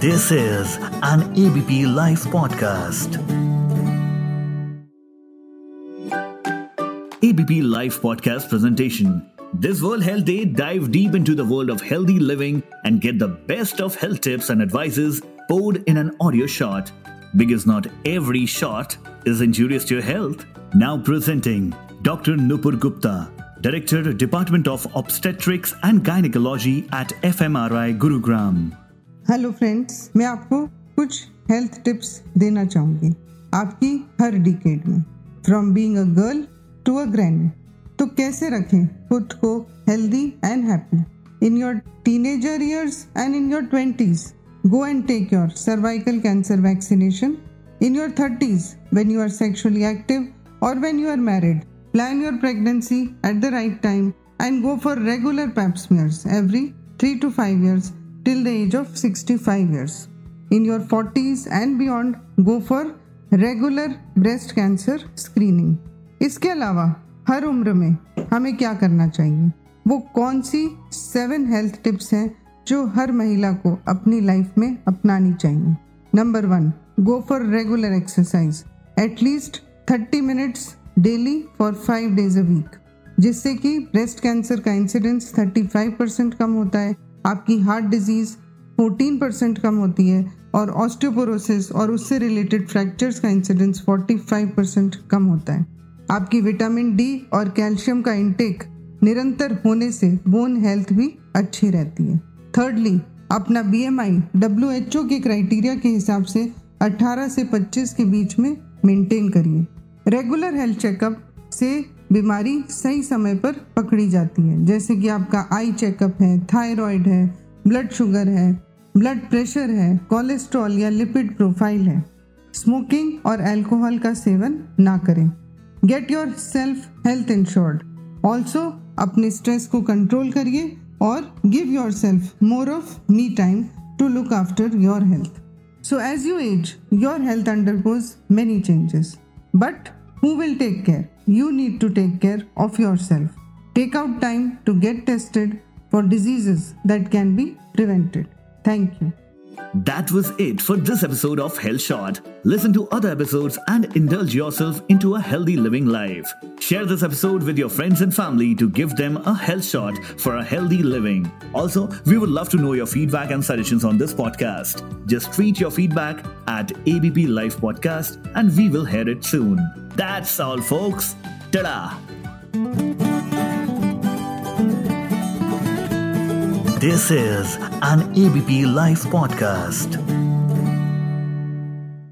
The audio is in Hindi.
This is an ABP Life podcast. ABP Life podcast presentation. This World Health Day, dive deep into the world of healthy living and get the best of health tips and advices poured in an audio shot. Because not every shot is injurious to your health. Now presenting Dr. Nupur Gupta, Director, Department of Obstetrics and Gynecology at FMRI Gurugram. Hello friends मैं आपको कुछ हेल्थ टिप्स देना चाहूँगी आपकी हर डिकेड में। From being a girl to a grand तो कैसे रखें खुद को healthy and happy in your teenager years and in your twenties go and take your cervical cancer vaccination in your thirties when you are sexually active और when you are married plan your pregnancy at the right time and go for regular pap smears every three to five years till the age of 65 years. In your 40s and beyond, go for regular breast cancer screening. इसके अलावा हर उम्र में हमें क्या करना चाहिए वो कौन सी सेवन हेल्थ टिप्स हैं जो हर महिला को अपनी लाइफ में अपनानी चाहिए number one go for regular exercise at least thirty minutes daily for five days a week जिससे कि ब्रेस्ट कैंसर का इंसिडेंस 35 परसेंट कम होता है आपकी हार्ट डिज़ीज़ 14 परसेंट कम होती है और ऑस्टियोपोरोसिस और उससे रिलेटेड फ्रैक्चर्स का इंसिडेंस 45 परसेंट कम होता है। आपकी विटामिन डी और कैल्शियम का इंटेक निरंतर होने से बोन हेल्थ भी अच्छी रहती है। थर्डली अपना B M I W H O के क्राइटेरिया के हिसाब से 18 से 25 के बीच में मेंटेन करिए। रेगुलर हेल्थ चेकअप से बीमारी सही समय पर पकड़ी जाती है। जैसे कि आपका आई चेकअप है, थायराइड है, ब्लड शुगर है, ब्लड प्रेशर है, कोलेस्ट्रॉल या लिपिड प्रोफ़ाइल है। स्मोकिंग और अल्कोहल का सेवन ना करें। Get your self health insured. Also अपने स्ट्रेस को कंट्रोल करिए और give your self more of me time to look after your health. So as you age, your health undergoes many changes. But Who will take care? You need to take care of yourself. Take out time to get tested for diseases that can be prevented. Thank you. That was it for this episode of Health Shot. Listen to other episodes and indulge yourself into a healthy living life. Share this episode with your friends and family to give them a health shot for a healthy living. Also, we would love to know your feedback and suggestions on this podcast. Just tweet your feedback at ABP Life Podcast and we will hear it soon. That's all, folks. Ta This is an ABP Life podcast.